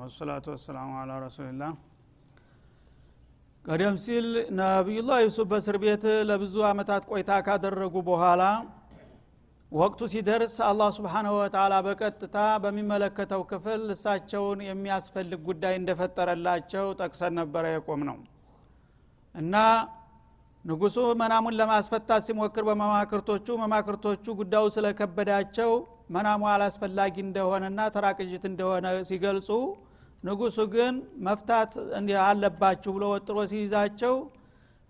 ወሰላቱ ወሰላሙ አላ ረሱልላህ ቀደም ሲል ነቢዩላህ ዩሱፍ በእስር ቤት ለብዙ አመታት ቆይታ ካደረጉ በኋላ ወቅቱ ሲደርስ አላህ ስብሓንሁ ወተላ በቀጥታ በሚመለከተው ክፍል እሳቸውን የሚያስፈልግ ጉዳይ እንደፈጠረላቸው ጠቅሰን ነበረ የቆም ነው እና ንጉሱ መናሙን ለማስፈታት ሲሞክር በመማክርቶቹ መማክርቶቹ ጉዳዩ ስለከበዳቸው መናሙ አላስፈላጊ እንደሆነና ተራቅጅት እንደሆነ ሲገልጹ ንጉሱ ግን መፍታት አለባችሁ ብሎ ወጥሮ ሲይዛቸው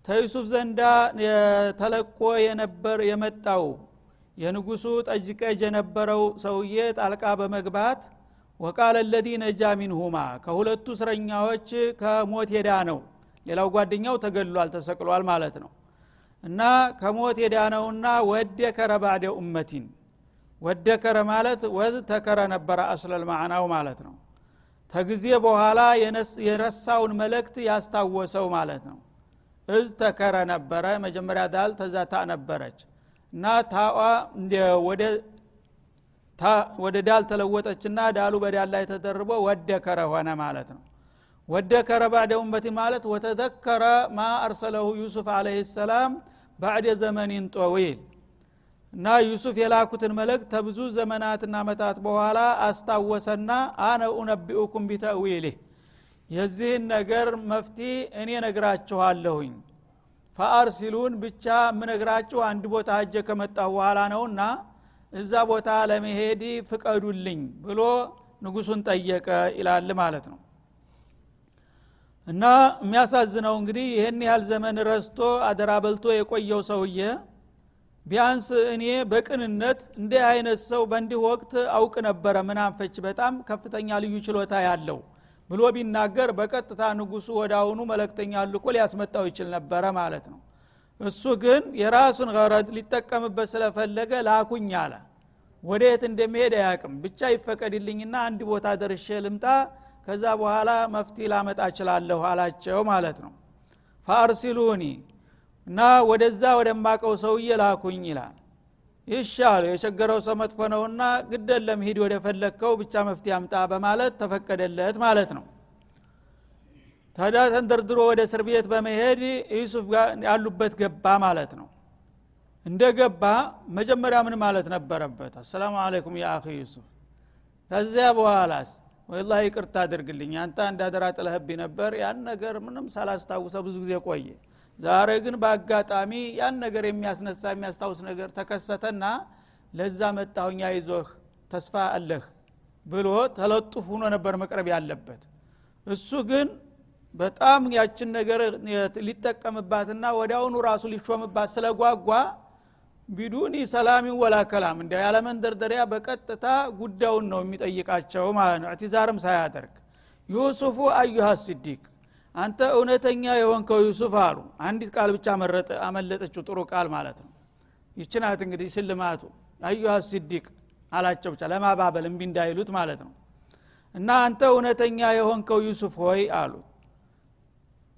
ተዩሱፍ ዘንዳ ተለቆ የነበር የመጣው የንጉሱ ጠጅ ቀጅ የነበረው ሰውዬ ጣልቃ በመግባት ወቃለ ለዚ ነጃ ሚንሁማ ከሁለቱ እስረኛዎች ከሞት ሄዳ ነው ሌላው ጓደኛው ተገሏል ተሰቅሏል ማለት ነው። እና ከሞት የዳነውና ወደከረ ባዕደ ኡመቲን ወደከረ ማለት ወዝ ተከረ ነበረ አስለል ማዕናው ማለት ነው ተጊዜ በኋላ የረሳውን መልእክት ያስታወሰው ማለት ነው። እዝ ተከረ ነበረ መጀመሪያ ዳል ተዛታ ነበረች። እና ታዋ ወደ ዳል ተለወጠችና ዳሉ በዳል ላይ ተደርቦ ወደከረ ሆነ ማለት ነው። ወደከረ ባዕደ ማለት ወተዘከረ ማ አርሰለሁ ዩሱፍ አለህ ሰላም ባዕደ ዘመኒን ጦዊል እና ዩሱፍ የላኩትን መልእክት ተብዙ ዘመናትና አመታት በኋላ አስታወሰና አነ ኡነቢኡኩም ቢተዊልህ የዚህን ነገር መፍቲ እኔ ነግራችኋለሁኝ ፈአርሲሉን ብቻ የምነግራችሁ አንድ ቦታ ሀጀ ከመጣሁ በኋላ ነውና እዛ ቦታ ለመሄድ ፍቀዱልኝ ብሎ ንጉሱን ጠየቀ ይላል ማለት ነው። እና የሚያሳዝነው እንግዲህ ይህን ያህል ዘመን ረስቶ አደራ በልቶ የቆየው ሰውዬ ቢያንስ እኔ በቅንነት እንዲህ አይነት ሰው በእንዲህ ወቅት አውቅ ነበረ ምናንፈች በጣም ከፍተኛ ልዩ ችሎታ ያለው ብሎ ቢናገር በቀጥታ ንጉሱ ወደ አሁኑ መለክተኛ ልኮ ሊያስመጣው ይችል ነበረ ማለት ነው። እሱ ግን የራሱን ገረድ ሊጠቀምበት ስለፈለገ ላኩኝ አለ። ወደ የት እንደሚሄድ አያቅም ብቻ ይፈቀድልኝና አንድ ቦታ ደርሼ ልምጣ ከዛ በኋላ መፍቲ ላመጣ እችላለሁ አላቸው ማለት ነው። ፋአርሲሉኒ እና ወደዛ ወደማቀው ሰውዬ ላኩኝ ይላል። ይሻሉ የቸገረው ሰው መጥፎ ነውና ግደለም ሂድ ወደ ፈለግከው ብቻ መፍትሄ አምጣ በማለት ተፈቀደለት ማለት ነው። ታዲያ ተንደርድሮ ወደ እስር ቤት በመሄድ ዩሱፍ ያሉበት ገባ ማለት ነው። እንደ ገባ መጀመሪያ ምን ማለት ነበረበት? አሰላሙ አለይኩም የአኺ ዩሱፍ። ከዚያ በኋላስ? ወላ ይቅርታ አድርግልኝ አንተ እንዳደራ ጥለህብኝ ነበር። ያን ነገር ምንም ሳላስታውሰ ብዙ ጊዜ ቆየ ዛሬ ግን በአጋጣሚ ያን ነገር የሚያስነሳ የሚያስታውስ ነገር ተከሰተና ለዛ መጣሁኛ ይዞህ ተስፋ አለህ ብሎ ተለጡፍ ሆኖ ነበር መቅረብ ያለበት። እሱ ግን በጣም ያችን ነገር ሊጠቀምባትና ወዲያውኑ ራሱ ሊሾምባት ስለጓጓ ቢዱኒ ሰላሚን ወላ ከላም እንዲ ያለመንደርደሪያ በቀጥታ ጉዳዩን ነው የሚጠይቃቸው ማለት ነው። እዕትዛርም ሳያደርግ ዩሱፉ አዩሃ ስዲቅ አንተ እውነተኛ የሆንከው ዩሱፍ አሉ። አንዲት ቃል ብቻ መረጠ አመለጠችው። ጥሩ ቃል ማለት ነው። ይችናት እንግዲህ ሽልማቱ አዩሃ ስዲቅ አላቸው ብቻ ለማባበል እምቢ እንዳይሉት ማለት ነው። እና አንተ እውነተኛ የሆንከው ዩሱፍ ሆይ አሉ።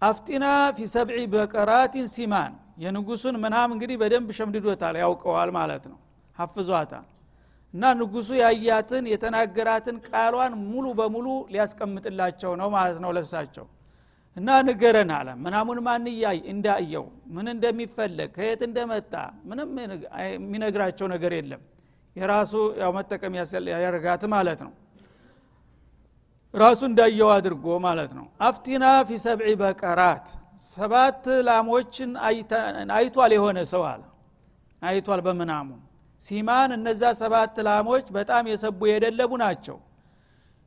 አፍጢና ፊ ሰብዒ በቀራቲን ሲማን የንጉሱን ምናም እንግዲህ በደንብ ሸምድዶታል ያውቀዋል ማለት ነው። ሀፍዟታል እና ንጉሱ ያያትን የተናገራትን ቃሏን ሙሉ በሙሉ ሊያስቀምጥላቸው ነው ማለት ነው ለሳቸው እና ንገረን አለ። ምናሙን ማን እያይ እንዳየው ምን እንደሚፈለግ ከየት እንደመጣ ምንም የሚነግራቸው ነገር የለም። የራሱ ያው መጠቀም ያደርጋት ማለት ነው። ራሱ እንዳየው አድርጎ ማለት ነው። አፍቲና ፊ ሰብዒ በቀራት ሰባት ላሞችን አይቷል የሆነ ሰው አለ። አይቷል በምናሙ። ሲማን እነዛ ሰባት ላሞች በጣም የሰቡ የደለቡ ናቸው።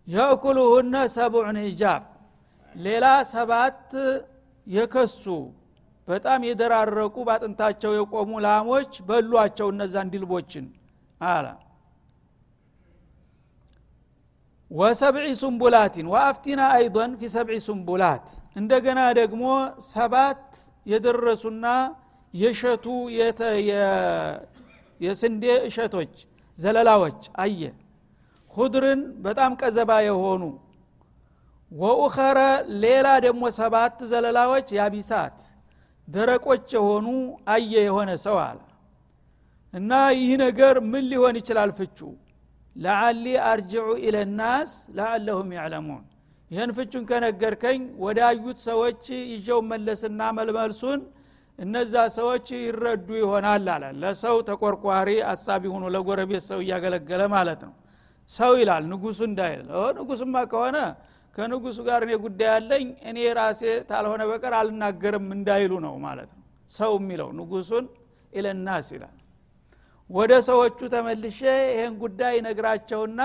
የእኩሉሁነ ሰቡዕን ሂጃፍ ሌላ ሰባት የከሱ በጣም የደራረቁ ባጥንታቸው የቆሙ ላሞች በሏቸው እነዛን ድልቦችን አለ ወሰብዒ ሱንቡላቲን ወአፍቲና አይዶን ፊ ሰብዒ ሱንቡላት። እንደገና ደግሞ ሰባት የደረሱና የሸቱ የስንዴ እሸቶች ዘለላዎች። አየ። ሁድርን በጣም ቀዘባ የሆኑ ወኡኸረ ሌላ ደግሞ ሰባት ዘለላዎች ያቢሳት ደረቆች የሆኑ አየ የሆነ ሰው አለ። እና ይህ ነገር ምን ሊሆን ይችላል ፍቹ? ለአሊ አርጅዑ ኢለናስ ለአለሁም ያዕለሙን። ይህን ፍቹን ከነገርከኝ ወዳዩት ሰዎች ይዤው መለስና መልመልሱን እነዛ ሰዎች ይረዱ ይሆናል አለ። ለሰው ተቆርቋሪ አሳቢ ሆኖ ለጎረቤት ሰው እያገለገለ ማለት ነው። ሰው ይላል ንጉሱ እንዳይል። ንጉስማ ከሆነ ከንጉሱ ጋር እኔ ጉዳይ ያለኝ እኔ ራሴ ታልሆነ በቀር አልናገርም እንዳይሉ ነው ማለት ነው። ሰው የሚለው ንጉሱን ኢለናስ ይላል። ወደ ሰዎቹ ተመልሼ ይህን ጉዳይ ነግራቸውና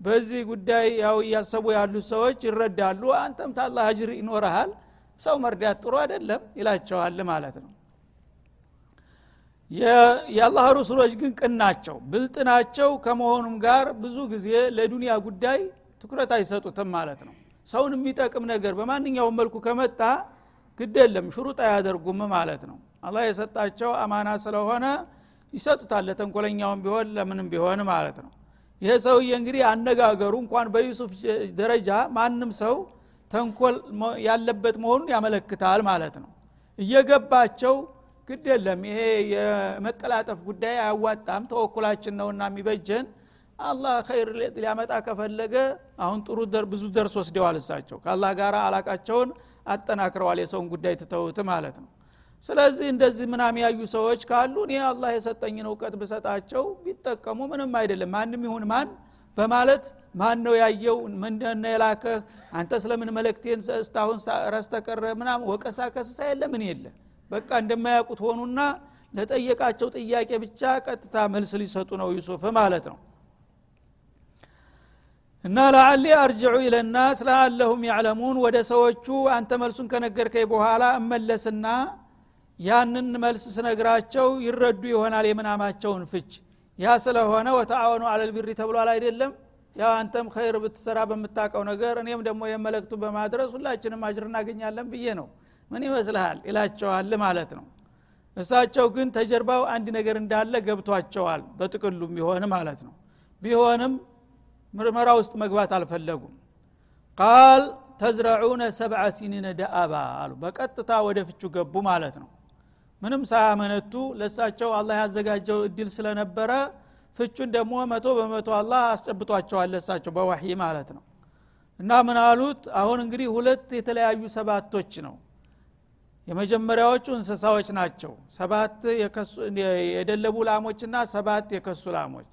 በዚህ ጉዳይ ያው እያሰቡ ያሉት ሰዎች ይረዳሉ። አንተም ታላ አጅር ይኖረሃል ሰው መርዳት ጥሩ አይደለም ይላቸዋል ማለት ነው። የአላህ ሩሱሎች ግን ቅን ናቸው ብልጥ ናቸው። ከመሆኑም ጋር ብዙ ጊዜ ለዱንያ ጉዳይ ትኩረት አይሰጡትም ማለት ነው ሰውን የሚጠቅም ነገር በማንኛውም መልኩ ከመጣ ግድ የለም ሽሩጥ አያደርጉም ማለት ነው። አላህ የሰጣቸው አማና ስለሆነ ይሰጡታል ለተንኮለኛውም ቢሆን ለምንም ቢሆን ማለት ነው። ይሄ ሰውዬ እንግዲህ አነጋገሩ እንኳን በዩሱፍ ደረጃ ማንም ሰው ተንኮል ያለበት መሆኑን ያመለክታል ማለት ነው። እየገባቸው ግድ የለም ይሄ የመቀላጠፍ ጉዳይ አያዋጣም ተወኩላችን ነውና የሚበጀን አላህ ኸይር ሊያመጣ ከፈለገ አሁን ጥሩ ብዙ ደርስ ወስደዋል እሳቸው። ከአላህ ጋር አላቃቸውን አጠናክረዋል የሰውን ጉዳይ ትተውት ማለት ነው። ስለዚህ እንደዚህ ምናም ያዩ ሰዎች ካሉ እኔ አላህ የሰጠኝን እውቀት ብሰጣቸው ቢጠቀሙ ምንም አይደለም። ማንም ይሁን ማን በማለት ማን ነው ያየው? ምንድነ የላከህ? አንተ ስለምን መለክቴን እስታሁን ረስተቀረ ምናም ወቀሳ ከስሳ የለ ምን የለ? በቃ እንደማያውቁት ሆኑና ለጠየቃቸው ጥያቄ ብቻ ቀጥታ መልስ ሊሰጡ ነው ዩሱፍ ማለት ነው እና ለአሊ አርጅዑ ኢለናስ ለአለሁም ያዕለሙን ወደ ሰዎቹ አንተ መልሱን ከነገርከኝ በኋላ እመለስና ያንን መልስ ስነግራቸው ይረዱ ይሆናል የምናማቸውን ፍች። ያ ስለሆነ ወተአወኑ አለልቢሪ ተብሏል አይደለም? ያው አንተም ኸይር ብትሰራ በምታቀው ነገር እኔም ደግሞ የመለክቱ በማድረስ ሁላችንም አጅር እናገኛለን ብዬ ነው። ምን ይመስልሃል? ይላቸዋል ማለት ነው። እሳቸው ግን ተጀርባው አንድ ነገር እንዳለ ገብቷቸዋል። በጥቅሉም ቢሆን ማለት ነው። ቢሆንም ምርመራ ውስጥ መግባት አልፈለጉም። ቃል ተዝረዑነ ሰብዐ ሲኒነ ደአባ አሉ። በቀጥታ ወደ ፍቹ ገቡ ማለት ነው። ምንም ሳያመነቱ ለሳቸው አላህ ያዘጋጀው እድል ስለነበረ ፍቹን ደግሞ መቶ በመቶ አላህ አስጨብጧቸዋል ለሳቸው በዋሂ ማለት ነው። እና ምን አሉት? አሁን እንግዲህ ሁለት የተለያዩ ሰባቶች ነው። የመጀመሪያዎቹ እንስሳዎች ናቸው። ሰባት የደለቡ ላሞችና ሰባት የከሱ ላሞች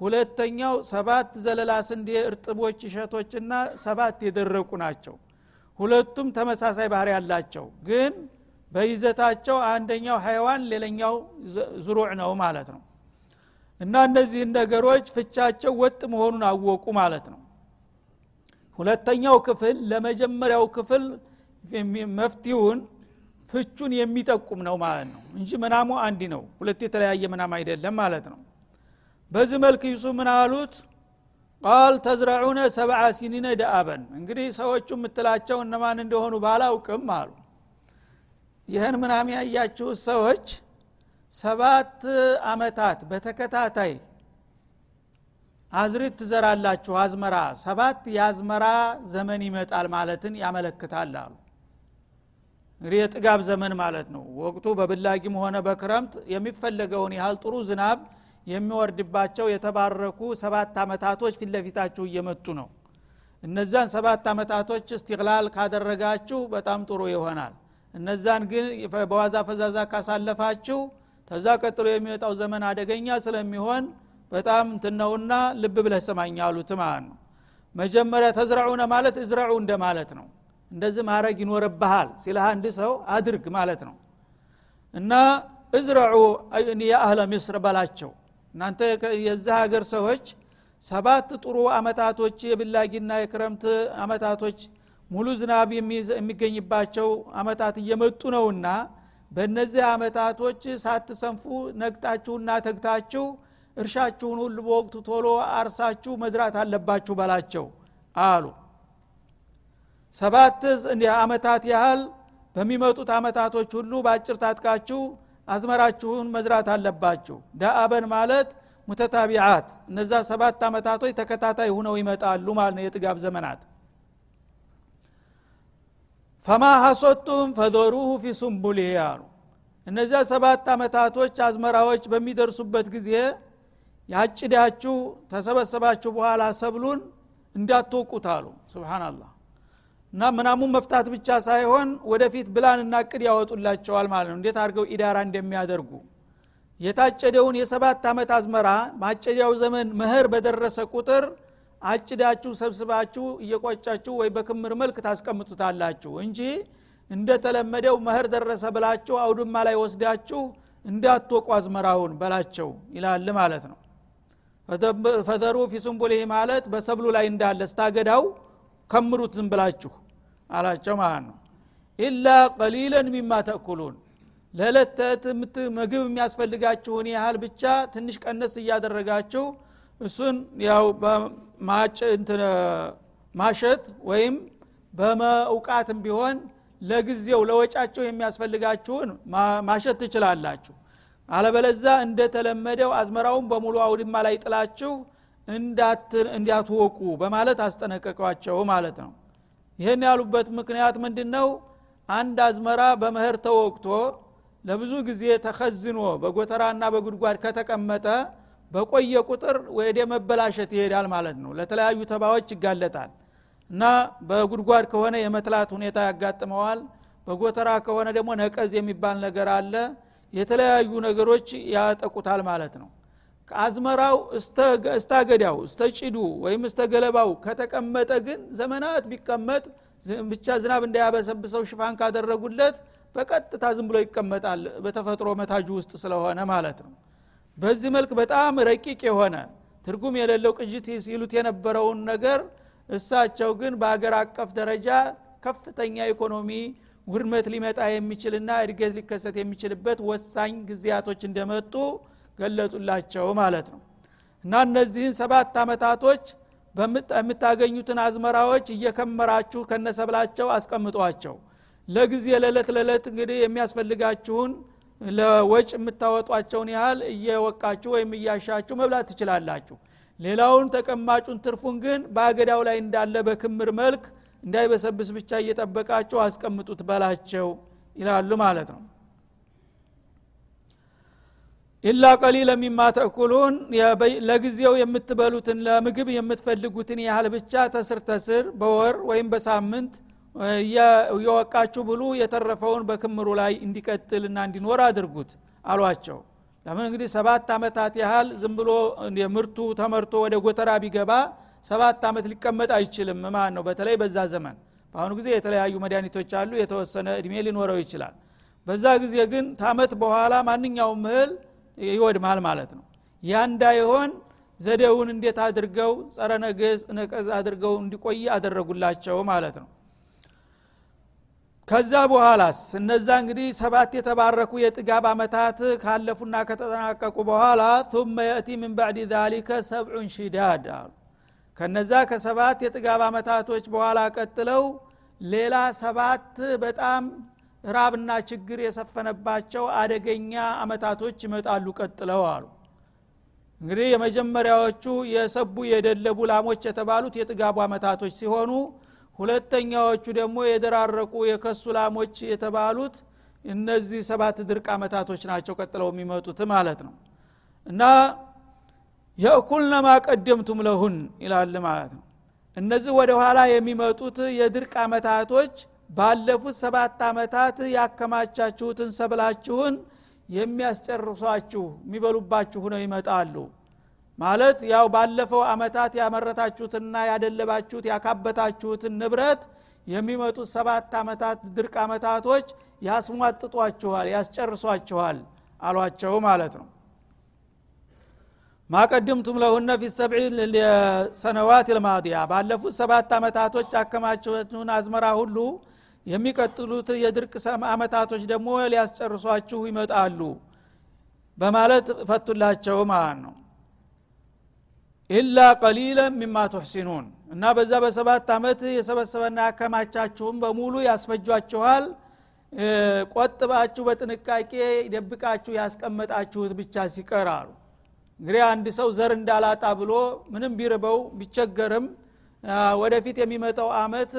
ሁለተኛው ሰባት ዘለላ ስንዴ እርጥቦች እሸቶችና ሰባት የደረቁ ናቸው። ሁለቱም ተመሳሳይ ባህር ያላቸው ግን በይዘታቸው አንደኛው ሀይዋን ሌላኛው ዝሩዕ ነው ማለት ነው። እና እነዚህን ነገሮች ፍቻቸው ወጥ መሆኑን አወቁ ማለት ነው። ሁለተኛው ክፍል ለመጀመሪያው ክፍል መፍትውን ፍቹን የሚጠቁም ነው ማለት ነው። እንጂ ምናሙ አንድ ነው። ሁለት የተለያየ ምናም አይደለም ማለት ነው በዚህ መልክ ዩሱፍ ምን አሉት? ቃል ተዝረዑነ ሰብዓ ሲኒነ ደአበን። እንግዲህ ሰዎቹ የምትላቸው እነማን እንደሆኑ ባላውቅም አሉ። ይህን ምናም ያያችሁት ሰዎች? ሰባት አመታት በተከታታይ አዝሪት ትዘራላችሁ አዝመራ። ሰባት የአዝመራ ዘመን ይመጣል ማለትን ያመለክታል አሉ። እንግዲህ የጥጋብ ዘመን ማለት ነው። ወቅቱ በብላጊም ሆነ በክረምት የሚፈለገውን ያህል ጥሩ ዝናብ የሚወርድባቸው የተባረኩ ሰባት አመታቶች ፊት ለፊታችሁ እየመጡ ነው። እነዛን ሰባት አመታቶች እስትቅላል ካደረጋችሁ በጣም ጥሩ ይሆናል። እነዛን ግን በዋዛ ፈዛዛ ካሳለፋችሁ ተዛ ቀጥሎ የሚወጣው ዘመን አደገኛ ስለሚሆን በጣም እንትነውና ልብ ብለህ ሰማኝ አሉት ማለት ነው። መጀመሪያ ተዝረዑነ ማለት እዝረዑ እንደ ማለት ነው። እንደዚህ ማድረግ ይኖርብሃል ሲልህ አንድ ሰው አድርግ ማለት ነው። እና እዝረዑ የአህለ ሚስር በላቸው እናንተ የዚህ ሀገር ሰዎች ሰባት ጥሩ አመታቶች የብላጊና የክረምት አመታቶች ሙሉ ዝናብ የሚገኝባቸው አመታት እየመጡ ነውና በእነዚህ አመታቶች ሳትሰንፉ ነግጣችሁና ተግታችሁ እርሻችሁን ሁሉ በወቅቱ ቶሎ አርሳችሁ መዝራት አለባችሁ በላቸው አሉ። ሰባት አመታት ያህል በሚመጡት አመታቶች ሁሉ በአጭር ታጥቃችሁ አዝመራችሁን መዝራት አለባችሁ። ዳአበን ማለት ሙተታቢዓት እነዛ ሰባት አመታቶች ተከታታይ ሁነው ይመጣሉ ማለት ነው የጥጋብ ዘመናት። ፈማ ሀሶቱም ፈዘሩሁ ፊ ሱንቡሊህ አሉ እነዚያ ሰባት አመታቶች አዝመራዎች በሚደርሱበት ጊዜ ያጭዳችሁ ተሰበሰባችሁ በኋላ ሰብሉን እንዳትወቁት አሉ። ስብናላህ እና ምናሙን መፍታት ብቻ ሳይሆን ወደፊት ብላንና እቅድ ያወጡላቸዋል ማለት ነው። እንዴት አድርገው ኢዳራ እንደሚያደርጉ። የታጨደውን የሰባት ዓመት አዝመራ ማጨዲያው ዘመን መህር በደረሰ ቁጥር አጭዳችሁ ሰብስባችሁ እየቆጫችሁ ወይ በክምር መልክ ታስቀምጡታላችሁ እንጂ እንደተለመደው መህር ደረሰ ብላችሁ አውድማ ላይ ወስዳችሁ እንዳትወቁ አዝመራውን በላቸው ይላል ማለት ነው። ፈዘሩ ፊ ሱንቡልህ ማለት በሰብሉ ላይ እንዳለ ስታገዳው ከምሩት ዝም ብላችሁ አላቸው ማለት ነው። ኢላ ቀሊለን ሚማ ተእኩሉን። ለዕለት ምግብ የሚያስፈልጋችሁን ያህል ብቻ ትንሽ ቀነስ እያደረጋችሁ እሱን ያው ማሸት ወይም በመውቃትም ቢሆን ለጊዜው ለወጫቸው የሚያስፈልጋችሁን ማሸት ትችላላችሁ። አለበለዛ እንደተለመደው አዝመራውን በሙሉ አውድማ ላይ ጥላችሁ እንዲያትወቁ በማለት አስጠነቀቋቸው ማለት ነው ይህን ያሉበት ምክንያት ምንድን ነው አንድ አዝመራ በመህር ተወቅቶ ለብዙ ጊዜ ተከዝኖ በጎተራና በጉድጓድ ከተቀመጠ በቆየ ቁጥር ወደ መበላሸት ይሄዳል ማለት ነው። ለተለያዩ ተባዎች ይጋለጣል። እና በጉድጓድ ከሆነ የመትላት ሁኔታ ያጋጥመዋል። በጎተራ ከሆነ ደግሞ ነቀዝ የሚባል ነገር አለ። የተለያዩ ነገሮች ያጠቁታል ማለት ነው አዝመራው እስታገዳው እስተ ጭዱ ወይም እስተ ገለባው ከተቀመጠ ግን ዘመናት ቢቀመጥ ብቻ ዝናብ እንዳያበሰብሰው ሽፋን ካደረጉለት በቀጥታ ዝም ብሎ ይቀመጣል በተፈጥሮ መታጁ ውስጥ ስለሆነ ማለት ነው። በዚህ መልክ በጣም ረቂቅ የሆነ ትርጉም የሌለው ቅጅት ሲሉት የነበረውን ነገር እሳቸው ግን በአገር አቀፍ ደረጃ ከፍተኛ ኢኮኖሚ ውድመት ሊመጣ የሚችልና እድገት ሊከሰት የሚችልበት ወሳኝ ጊዜያቶች እንደመጡ ገለጹላቸው ማለት ነው። እና እነዚህን ሰባት አመታቶች የምታገኙትን አዝመራዎች እየከመራችሁ ከነሰብላቸው አስቀምጧቸው። ለጊዜ ለለት ለለት እንግዲህ የሚያስፈልጋችሁን ለወጭ የምታወጧቸውን ያህል እየወቃችሁ ወይም እያሻችሁ መብላት ትችላላችሁ። ሌላውን ተቀማጩን ትርፉን ግን በአገዳው ላይ እንዳለ በክምር መልክ እንዳይበሰብስ ብቻ እየጠበቃቸው አስቀምጡት በላቸው ይላሉ ማለት ነው ኢላ ቀሊለ ሚማ ለጊዜው የምትበሉትን ለምግብ የምትፈልጉትን ያህል ብቻ ተስር ተስር በወር ወይም በሳምንት እየወቃችሁ ብሉ የተረፈውን በክምሩ ላይ እንዲቀጥልና እንዲኖር አድርጉት አሏቸው። ለምን እንግዲህ ሰባት ዓመታት ያህል ዝም ብሎ ምርቱ ተመርቶ ወደ ጎተራ ቢገባ ሰባት ዓመት ሊቀመጥ አይችልም። ማን ነው በተለይ በዛ ዘመን። በአሁኑ ጊዜ የተለያዩ መድኃኒቶች አሉ የተወሰነ እድሜ ሊኖረው ይችላል። በዛ ጊዜ ግን ታመት በኋላ ማንኛውም እህል ይወድማል ማለት ነው። ያ እንዳይሆን ዘዴውን እንዴት አድርገው ጸረ ነገስ ነቀዝ አድርገው እንዲቆይ አደረጉላቸው ማለት ነው። ከዛ በኋላስ እነዛ እንግዲህ ሰባት የተባረኩ የጥጋብ አመታት ካለፉና ከተጠናቀቁ በኋላ ቱመ የእቲ ምን ባዕድ ዛሊከ ሰብዑን ሽዳድ አሉ። ከነዛ ከሰባት የጥጋብ አመታቶች በኋላ ቀጥለው ሌላ ሰባት በጣም ራብና ችግር የሰፈነባቸው አደገኛ አመታቶች ይመጣሉ ቀጥለው አሉ። እንግዲህ የመጀመሪያዎቹ የሰቡ የደለቡ ላሞች የተባሉት የጥጋቡ አመታቶች ሲሆኑ ሁለተኛዎቹ ደግሞ የደራረቁ የከሱ ላሞች የተባሉት እነዚህ ሰባት ድርቅ አመታቶች ናቸው ቀጥለው የሚመጡት ማለት ነው። እና የእኩልነ ማቀደምቱም ለሁን ይላል ማለት ነው። እነዚህ ወደ ኋላ የሚመጡት የድርቅ አመታቶች ባለፉት ሰባት አመታት ያከማቻችሁትን ሰብላችሁን የሚያስጨርሷችሁ የሚበሉባችሁ ነው ይመጣሉ። ማለት ያው ባለፈው አመታት ያመረታችሁትና ያደለባችሁት ያካበታችሁትን ንብረት የሚመጡት ሰባት አመታት ድርቅ አመታቶች ያስሟጥጧችኋል ያስጨርሷችኋል አሏቸው ማለት ነው። ማቀድምቱም ለሁነ ፊ ሰብዒ ሰነዋት ልማዲያ ባለፉት ሰባት አመታቶች አከማችሁትን አዝመራ ሁሉ የሚቀጥሉት የድርቅ አመታቶች ደግሞ ሊያስጨርሷችሁ ይመጣሉ በማለት ፈቱላቸው ማለት ነው። ኢላ ቀሊለ ሚማ ትሕሲኑን እና በዛ በሰባት ዓመት የሰበሰበና ያከማቻችሁም በሙሉ ያስፈጇችኋል። ቆጥባችሁ በጥንቃቄ ደብቃችሁ ያስቀመጣችሁት ብቻ ሲቀር አሉ። እንግዲህ አንድ ሰው ዘር እንዳላጣ ብሎ ምንም ቢርበው ቢቸገርም ወደፊት የሚመጣው አመት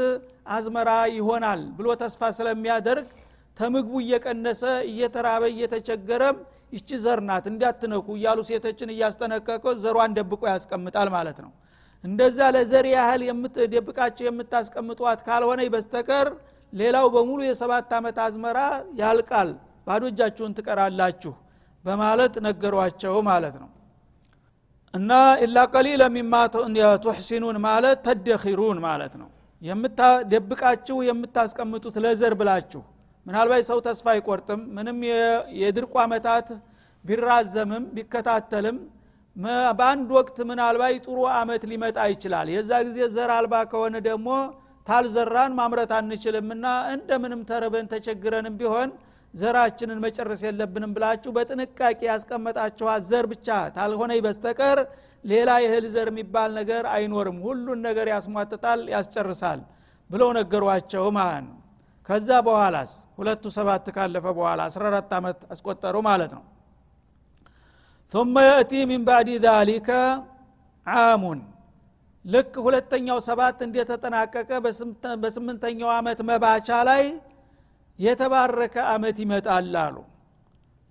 አዝመራ ይሆናል ብሎ ተስፋ ስለሚያደርግ ተምግቡ እየቀነሰ እየተራበ እየተቸገረም ይቺ ዘር ናት እንዲያትነኩ እያሉ ሴቶችን እያስጠነቀቀ ዘሯን ደብቆ ያስቀምጣል ማለት ነው። እንደዛ ለዘር ያህል ደብቃቸው የምታስቀምጧት ካልሆነ በስተቀር ሌላው በሙሉ የሰባት ዓመት አዝመራ ያልቃል ባዶ እጃችሁን ትቀራላችሁ በማለት ነገሯቸው ማለት ነው። እና ኢላ ቀሊለ ሚማ ቱሕሲኑን ማለት ተደኪሩን ማለት ነው ደብቃችሁ የምታስቀምጡት ለዘር ብላችሁ ምናልባት ሰው ተስፋ አይቆርጥም። ምንም የድርቁ አመታት ቢራዘምም ቢከታተልም በአንድ ወቅት ምናልባት ጥሩ አመት ሊመጣ ይችላል። የዛ ጊዜ ዘር አልባ ከሆነ ደግሞ ታልዘራን ማምረት አንችልምና እንደምንም ተርበን ተቸግረንም ቢሆን ዘራችንን መጨረስ የለብንም ብላችሁ በጥንቃቄ ያስቀመጣችኋት ዘር ብቻ ታልሆነ በስተቀር ሌላ የእህል ዘር የሚባል ነገር አይኖርም ሁሉን ነገር ያስሟጥጣል ያስጨርሳል ብለው ነገሯቸው ማለት ነው ከዛ በኋላስ ሁለቱ ሰባት ካለፈ በኋላ 14 ዓመት አስቆጠሩ ማለት ነው ثم يأتي من بعد ذلك عام ልክ ሁለተኛው ሰባት እንደተጠናቀቀ በስምንተኛው ዓመት መባቻ ላይ የተባረከ አመት ይመጣል አሉ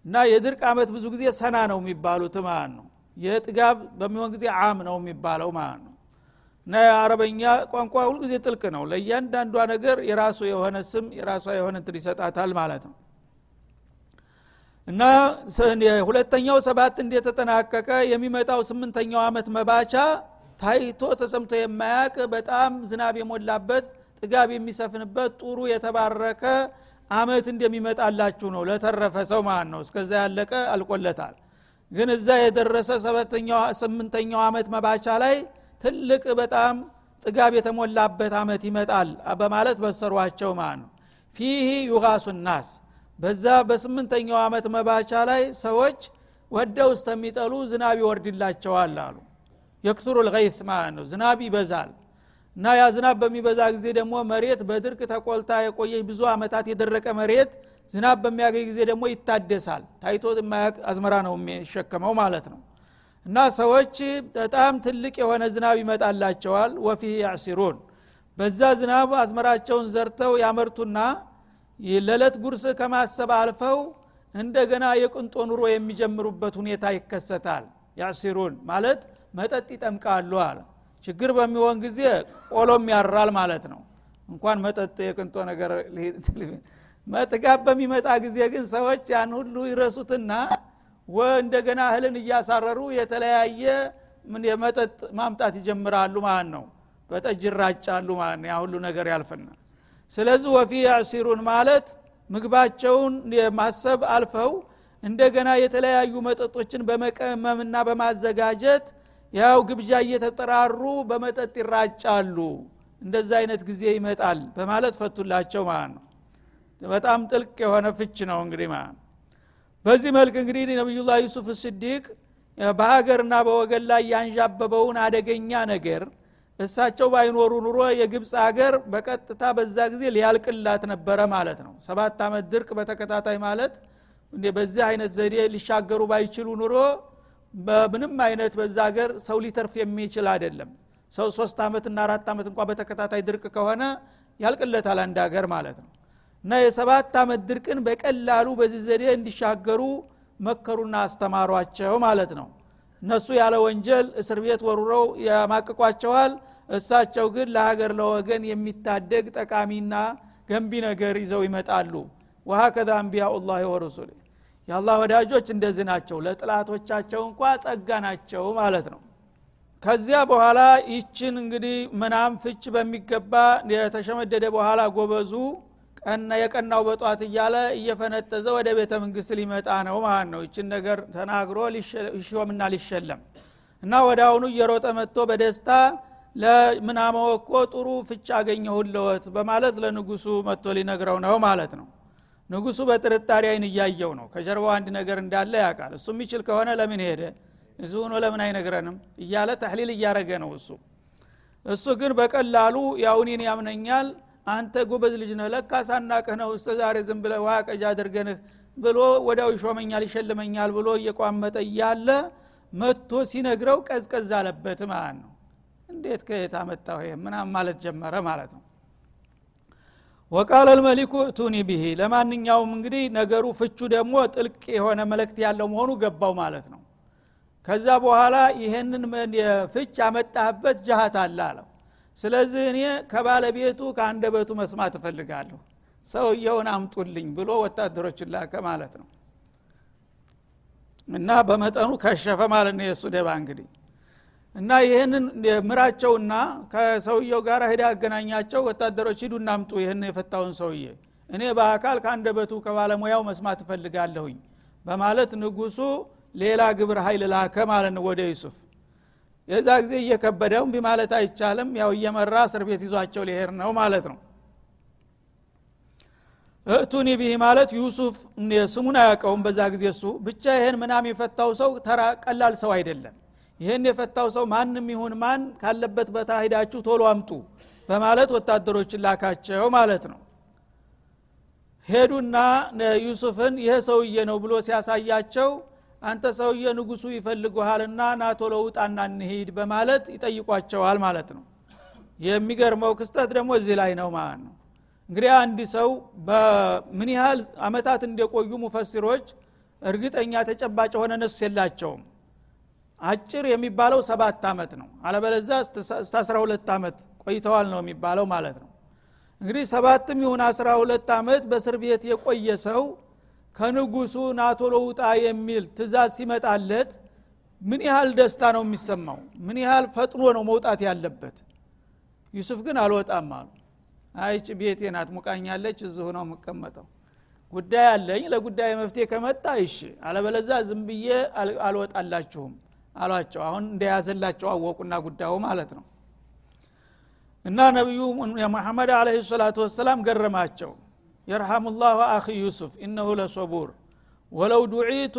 እና የድርቅ አመት ብዙ ጊዜ ሰና ነው የሚባሉት ማለት ነው የጥጋብ በሚሆን ጊዜ አም ነው የሚባለው ማለት ነው። እና የአረበኛ ቋንቋ ሁልጊዜ ጥልቅ ነው። ለእያንዳንዷ ነገር የራሱ የሆነ ስም የራሷ የሆነ እንትን ይሰጣታል ማለት ነው። እና ሁለተኛው ሰባት እንደተጠናቀቀ የሚመጣው ስምንተኛው አመት መባቻ ታይቶ ተሰምቶ የማያቅ በጣም ዝናብ የሞላበት ጥጋብ የሚሰፍንበት ጥሩ የተባረከ አመት እንደሚመጣላችሁ ነው ለተረፈ ሰው ማለት ነው። እስከዛ ያለቀ አልቆለታል ግን እዛ የደረሰ ስምንተኛው አመት መባቻ ላይ ትልቅ በጣም ጥጋብ የተሞላበት አመት ይመጣል በማለት በሰሯቸው ማለት ነው? ፊህ ዩጋሱ ናስ። በዛ በስምንተኛው አመት መባቻ ላይ ሰዎች ወደው እስተሚጠሉ ዝናብ ይወርድላቸዋል አሉ። የክቱሩ ልገይት ማለት ነው? ዝናብ ይበዛል እና ያ ዝናብ በሚበዛ ጊዜ ደግሞ መሬት በድርቅ ተቆልታ የቆየች ብዙ አመታት የደረቀ መሬት ዝናብ በሚያገኝ ጊዜ ደግሞ ይታደሳል። ታይቶ የማያቅ አዝመራ ነው የሚሸከመው ማለት ነው። እና ሰዎች በጣም ትልቅ የሆነ ዝናብ ይመጣላቸዋል። ወፊ ያዕሲሩን በዛ ዝናብ አዝመራቸውን ዘርተው ያመርቱና ለዕለት ጉርስ ከማሰብ አልፈው እንደገና የቅንጦ ኑሮ የሚጀምሩበት ሁኔታ ይከሰታል። ያዕሲሩን ማለት መጠጥ ይጠምቃሉ አለ ችግር በሚሆን ጊዜ ቆሎም ያራል ማለት ነው። እንኳን መጠጥ የቅንጦ ነገር መጥጋብ በሚመጣ ጊዜ ግን ሰዎች ያን ሁሉ ይረሱትና እንደገና እህልን እያሳረሩ የተለያየ የመጠጥ ማምጣት ይጀምራሉ ማለት ነው። በጠጅ ይራጫሉ ማለት ነው። ያ ሁሉ ነገር ያልፍና ስለዚህ ወፊ ያሲሩን ማለት ምግባቸውን ማሰብ አልፈው እንደገና የተለያዩ መጠጦችን በመቀመምና በማዘጋጀት ያው ግብዣ እየተጠራሩ በመጠጥ ይራጫሉ። እንደዛ አይነት ጊዜ ይመጣል በማለት ፈቱላቸው ማለት ነው። በጣም ጥልቅ የሆነ ፍች ነው እንግዲህ ማለት በዚህ መልክ እንግዲህ ነቢዩላህ ዩሱፍ ስዲቅ በሀገርና በወገን ላይ ያንዣበበውን አደገኛ ነገር እሳቸው ባይኖሩ ኑሮ የግብፅ ሀገር በቀጥታ በዛ ጊዜ ሊያልቅላት ነበረ ማለት ነው። ሰባት ዓመት ድርቅ በተከታታይ ማለት በዚህ አይነት ዘዴ ሊሻገሩ ባይችሉ ኑሮ በምንም አይነት በዛ ሀገር ሰው ሊተርፍ የሚችል አይደለም። ሰው ሶስት ዓመትና አራት ዓመት እንኳ በተከታታይ ድርቅ ከሆነ ያልቅለታል አንድ ሀገር ማለት ነው። እና የሰባት ዓመት ድርቅን በቀላሉ በዚህ ዘዴ እንዲሻገሩ መከሩና አስተማሯቸው ማለት ነው። እነሱ ያለ ወንጀል እስር ቤት ወሩረው ያማቅቋቸዋል። እሳቸው ግን ለሀገር ለወገን የሚታደግ ጠቃሚና ገንቢ ነገር ይዘው ይመጣሉ። ወሀከዛ አንቢያኡ ላህ ወረሱል የአላህ ወዳጆች እንደዚህ ናቸው። ለጥላቶቻቸው እንኳ ጸጋ ናቸው ማለት ነው። ከዚያ በኋላ ይችን እንግዲህ ምናም ፍች በሚገባ የተሸመደደ በኋላ ጎበዙ። ቀና የቀናው በጧት እያለ እየፈነጠዘ ወደ ቤተ መንግስት ሊመጣ ነው ማለት ነው። ይችን ነገር ተናግሮ ሊሾምና ሊሸለም እና ወደ አሁኑ እየሮጠ መጥቶ በደስታ ለምናመው እኮ ጥሩ ፍች አገኘሁለወት በማለት ለንጉሱ መጥቶ ሊነግረው ነው ማለት ነው ንጉሱ በጥርጣሬ አይን እያየው ነው። ከጀርባው አንድ ነገር እንዳለ ያውቃል። እሱ የሚችል ከሆነ ለምን ሄደ? እዚ ሆኖ ለምን አይነግረንም? እያለ ተህሊል እያረገ ነው እሱ። እሱ ግን በቀላሉ ያውኔን ያምነኛል አንተ ጎበዝ ልጅ ነህ ለካ ሳናቅህ ነው እስተ ዛሬ ዝም ብለ ውሃ ቀጃ አድርገንህ ብሎ ወዳው ይሾመኛል ይሸልመኛል ብሎ እየቋመጠ እያለ መጥቶ ሲነግረው ቀዝቀዝ አለበት ማለት ነው። እንዴት ከየት አመጣው ምናም ማለት ጀመረ ማለት ነው ወቃለ ልመሊኩ እቱኒ ብሂ ለማንኛውም እንግዲህ ነገሩ ፍቹ ደግሞ ጥልቅ የሆነ መልእክት ያለው መሆኑ ገባው ማለት ነው። ከዛ በኋላ ይሄንን ፍች ያመጣህበት ጃሃት አለ አለው። ስለዚህ እኔ ከባለቤቱ ከአንደበቱ መስማት እፈልጋለሁ። ሰውየውን አምጡልኝ ብሎ ወታደሮችን ላከ ማለት ነው። እና በመጠኑ ከሸፈ ማለት ነው የእሱ ደባ እንግዲህ እና ይህንን ምራቸውና ከሰውየው ጋር ሄዳ ያገናኛቸው ወታደሮች ሂዱ እናምጡ ይህን የፈታውን ሰውዬ እኔ በአካል ከአንደበቱ ከባለሙያው መስማት እፈልጋለሁኝ በማለት ንጉሱ ሌላ ግብር ኃይል ላከ ማለት ነው ወደ ዩሱፍ። የዛ ጊዜ እየከበደው እምቢ ማለት አይቻልም ያው እየመራ እስር ቤት ይዟቸው ሊሄድ ነው ማለት ነው። እቱኒ ቢህ ማለት ዩሱፍ ስሙን አያውቀውም በዛ ጊዜ እሱ ብቻ ይህን ምናም የፈታው ሰው ተራ ቀላል ሰው አይደለም ይህን የፈታው ሰው ማንም ይሁን ማን ካለበት በታ ሂዳችሁ ቶሎ አምጡ በማለት ወታደሮችን ላካቸው ማለት ነው። ሄዱና ዩሱፍን ይሄ ሰውዬ ነው ብሎ ሲያሳያቸው አንተ ሰውዬ ንጉሱ ይፈልጉሃልና ና ቶሎ ውጣና እንሂድ በማለት ይጠይቋቸዋል ማለት ነው። የሚገርመው ክስተት ደግሞ እዚህ ላይ ነው ማለት ነው። እንግዲህ አንድ ሰው በምን ያህል አመታት እንደቆዩ ሙፈሲሮች እርግጠኛ ተጨባጭ የሆነ ነሱ የላቸውም አጭር የሚባለው ሰባት አመት ነው። አለበለዛ እስተ አስራ ሁለት አመት ቆይተዋል ነው የሚባለው ማለት ነው። እንግዲህ ሰባትም ይሁን አስራ ሁለት አመት በእስር ቤት የቆየ ሰው ከንጉሱ ናቶሎ ውጣ የሚል ትእዛዝ ሲመጣለት ምን ያህል ደስታ ነው የሚሰማው? ምን ያህል ፈጥኖ ነው መውጣት ያለበት? ዩሱፍ ግን አልወጣም አሉ። አይች ቤቴ ናት ሙቃኛለች እዚሁ ነው የምቀመጠው። ጉዳይ አለኝ ለጉዳይ መፍትሄ ከመጣ ይሽ አለበለዛ ዝም ብዬ አልወጣላችሁም አሏቸው። አሁን እንደያዘላቸው አወቁና ጉዳዩ ማለት ነው። እና ነቢዩ ሙሐመድ አለህ ሰላቱ ወሰላም ገረማቸው። የርሐሙ ላሁ አኺ ዩሱፍ ኢነሁ ለሶቡር ወለው ዱዒቱ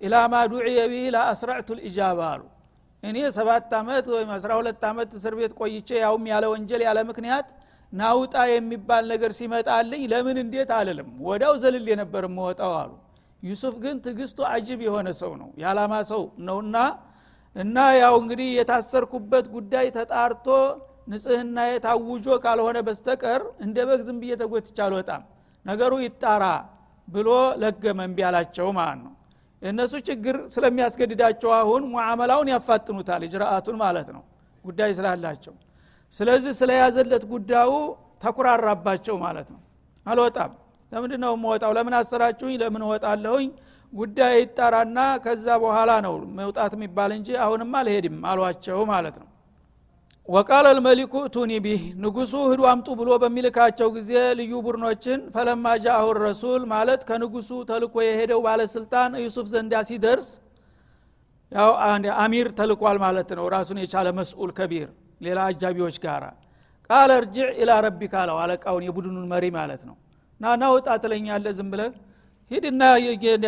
ኢላማ ዱዕየ ቢህ ለአስረዕቱ ልኢጃባ አሉ። እኔ ሰባት ዓመት ወይም አስራ ሁለት ዓመት እስር ቤት ቆይቼ ያውም ያለ ወንጀል ያለ ምክንያት ናውጣ የሚባል ነገር ሲመጣልኝ ለምን እንዴት አልልም? ወዳው ዘልል የነበር መወጣው አሉ ዩሱፍ ግን ትግስቱ አጅብ የሆነ ሰው ነው የዓላማ ሰው ነውና እና ያው እንግዲህ የታሰርኩበት ጉዳይ ተጣርቶ ንጽህና የታውጆ ካልሆነ በስተቀር እንደ በግ ዝም ብዬ ተጎትቻ አልወጣም ነገሩ ይጣራ ብሎ ለገመ እምቢ አላቸው ማለት ነው። የእነሱ ችግር ስለሚያስገድዳቸው አሁን ሙዓመላውን ያፋጥኑታል እጅራአቱን ማለት ነው ጉዳይ ስላላቸው። ስለዚህ ስለያዘለት ጉዳዩ ተኩራራባቸው ማለት ነው። አልወጣም ለምንድ ነው የምወጣው? ለምን አሰራችሁኝ? ለምን እወጣለሁኝ? ጉዳይ ይጣራና ከዛ በኋላ ነው መውጣት የሚባል እንጂ አሁንም አልሄድም አሏቸው ማለት ነው። ወቃለ ልመሊኩ እቱኒ ቢህ ንጉሱ ህዱ አምጡ ብሎ በሚልካቸው ጊዜ ልዩ ቡድኖችን ፈለማ ጃአሁ ረሱል ማለት ከንጉሱ ተልኮ የሄደው ባለስልጣን ዩሱፍ ዘንዳ ሲደርስ ያው አሚር ተልኳል ማለት ነው ራሱን የቻለ መስኡል ከቢር ሌላ አጃቢዎች ጋራ። ቃለ እርጅዕ ኢላ ረቢካ አለው አለቃውን የቡድኑን መሪ ማለት ነው ና ናውጣ ትለኛለ ዝም ብለ ሂድና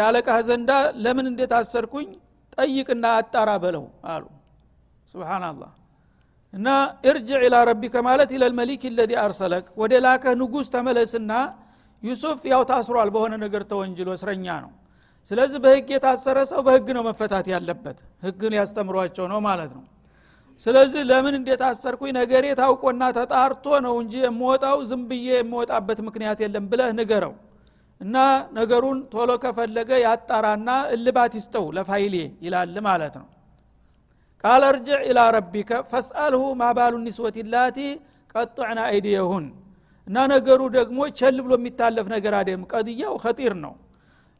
አለቃህ ዘንዳ ለምን እንዴት አሰርኩኝ? ጠይቅና አጣራ በለው አሉ። ስብናላህ እና እርጅዕ ኢላ ረቢከ ማለት ኢለልመሊክ ለዚ አርሰለክ ወደ ላከ ንጉስ ተመለስና ዩሱፍ ያው ታስሯል በሆነ ነገር ተወንጅሎ እስረኛ ነው። ስለዚህ በህግ የታሰረ ሰው በህግ ነው መፈታት ያለበት። ህግን ያስተምሯቸው ነው ማለት ነው ስለዚህ ለምን እንዴት አሰርኩኝ? ነገሬ ታውቆና ተጣርቶ ነው እንጂ የምወጣው ዝም ብዬ የምወጣበት ምክንያት የለም ብለህ ንገረው። እና ነገሩን ቶሎ ከፈለገ ያጣራና እልባት ይስጠው ለፋይሌ ይላል ማለት ነው። ቃል እርጅዕ ኢላ ረቢከ ፈስአልሁ ማባሉ ኒስወት ላቲ ቀጡዕና አይዲየሁን። እና ነገሩ ደግሞ ቸል ብሎ የሚታለፍ ነገር አደም ቀድያው ከጢር ነው።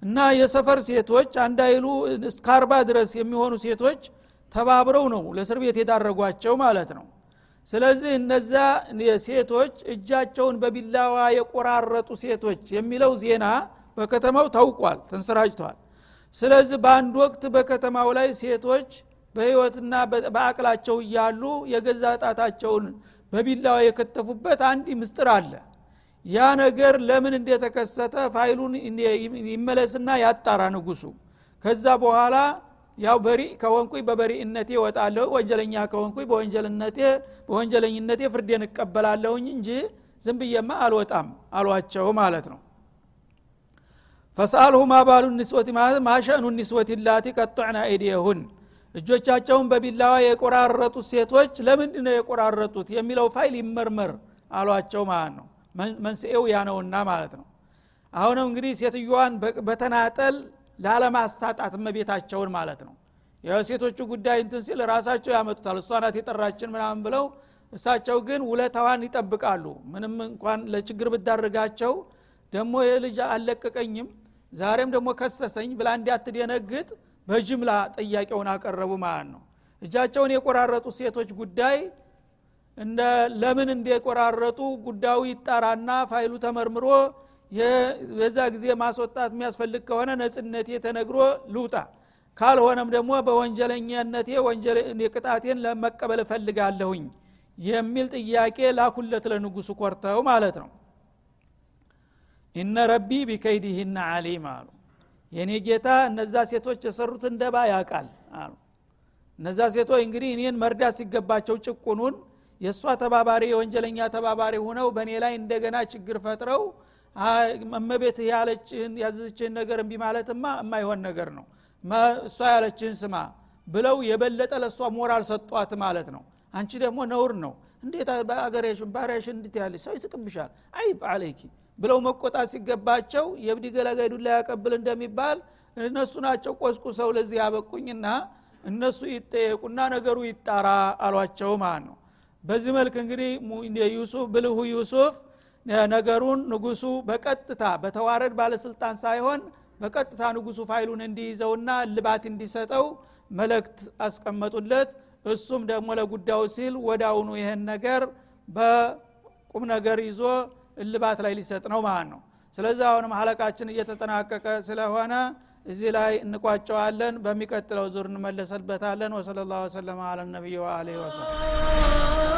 እና የሰፈር ሴቶች አንድ አይሉ እስከ አርባ ድረስ የሚሆኑ ሴቶች ተባብረው ነው ለእስር ቤት የዳረጓቸው ማለት ነው። ስለዚህ እነዛ ሴቶች እጃቸውን በቢላዋ የቆራረጡ ሴቶች የሚለው ዜና በከተማው ታውቋል ተንሰራጅቷል ስለዚህ በአንድ ወቅት በከተማው ላይ ሴቶች በህይወትና በአቅላቸው እያሉ የገዛ ጣታቸውን በቢላዋ የከተፉበት አንድ ምስጥር አለ። ያ ነገር ለምን እንደተከሰተ ፋይሉን ይመለስና ያጣራ ንጉሱ ከዛ በኋላ ያው በሪ ከሆንኩኝ በበሪእነቴ ወጣለሁ ወንጀለኛ ከሆንኩኝ በወንጀልነቴ በወንጀለኝነቴ ፍርዴን እቀበላለሁኝ እንጂ ዝም ብዬማ አልወጣም አሏቸው ማለት ነው። فاسأله ما بال النسوة ማለት ما شأن النسوة اللاتي قطعن أيديهن እጆቻቸውን በቢላዋ የቆራረጡት ሴቶች ለምንድ ነው የቆራረጡት የሚለው ፋይል ይመርመር አሏቸው ማለት ነው። መንስኤው ያ ነውና ማለት ነው። አሁንም እንግዲህ ሴትዮዋን በተናጠል ላለማሳጣት እመቤታቸውን ማለት ነው። የሴቶቹ ጉዳይ እንትን ሲል ራሳቸው ያመጡታል። እሷ ናት የጠራችን ምናምን ብለው እሳቸው ግን ውለታዋን ይጠብቃሉ። ምንም እንኳን ለችግር ብዳርጋቸው ደግሞ የልጅ አልለቀቀኝም ዛሬም ደግሞ ከሰሰኝ ብላ እንዲያትደነግጥ በጅምላ ጥያቄውን አቀረቡ ማለት ነው። እጃቸውን የቆራረጡ ሴቶች ጉዳይ ለምን እንደቆራረጡ ጉዳዩ ይጣራና ፋይሉ ተመርምሮ የዛ ጊዜ ማስወጣት የሚያስፈልግ ከሆነ ነጽነቴ ተነግሮ ልውጣ። ካልሆነም ደግሞ በወንጀለኛነቴ ቅጣቴን ለመቀበል እፈልጋለሁኝ የሚል ጥያቄ ላኩለት ለንጉሱ ኮርተው ማለት ነው። ኢነ ረቢ ቢከይድህና አሊም አሉ። የእኔ ጌታ እነዛ ሴቶች የሰሩት እንደባ ያውቃል አሉ። እነዛ ሴቶች እንግዲህ እኔን መርዳት ሲገባቸው ጭቁኑን የእሷ ተባባሪ የወንጀለኛ ተባባሪ ሁነው በእኔ ላይ እንደገና ችግር ፈጥረው እመቤት ያለችህን ያዘዘችህን ነገር እምቢ ማለትማ የማይሆን ነገር ነው። እሷ ያለችህን ስማ ብለው የበለጠ ለእሷ ሞራል ሰጧት ማለት ነው። አንቺ ደግሞ ነውር ነው። እንዴት በአገሬሽ ባሪያሽ እንድት ያለች ሰው ይስቅብሻል። አይብ አለይኪ ብለው መቆጣት ሲገባቸው የብዲ ገለገዱ ላይ ያቀብል እንደሚባል እነሱ ናቸው ቆስቁ ሰው ለዚህ ያበቁኝና እነሱ ይጠየቁና ነገሩ ይጣራ አሏቸው ማለት ነው። በዚህ መልክ እንግዲህ ዩሱፍ ብልሁ ዩሱፍ ነገሩን ንጉሱ በቀጥታ በተዋረድ ባለስልጣን ሳይሆን በቀጥታ ንጉሱ ፋይሉን እንዲይዘውና ልባት እንዲሰጠው መልእክት አስቀመጡለት። እሱም ደግሞ ለጉዳዩ ሲል ወዳውኑ ይህን ነገር በቁም ነገር ይዞ እልባት ላይ ሊሰጥ ነው ማለት ነው። ስለዚህ አሁንም ሀለቃችን እየተጠናቀቀ ስለሆነ እዚህ ላይ እንቋጨዋለን። በሚቀጥለው ዙር እንመለሰበታለን። ወሰለ ላሁ ወሰለማ አለ ነቢይ ወሰለም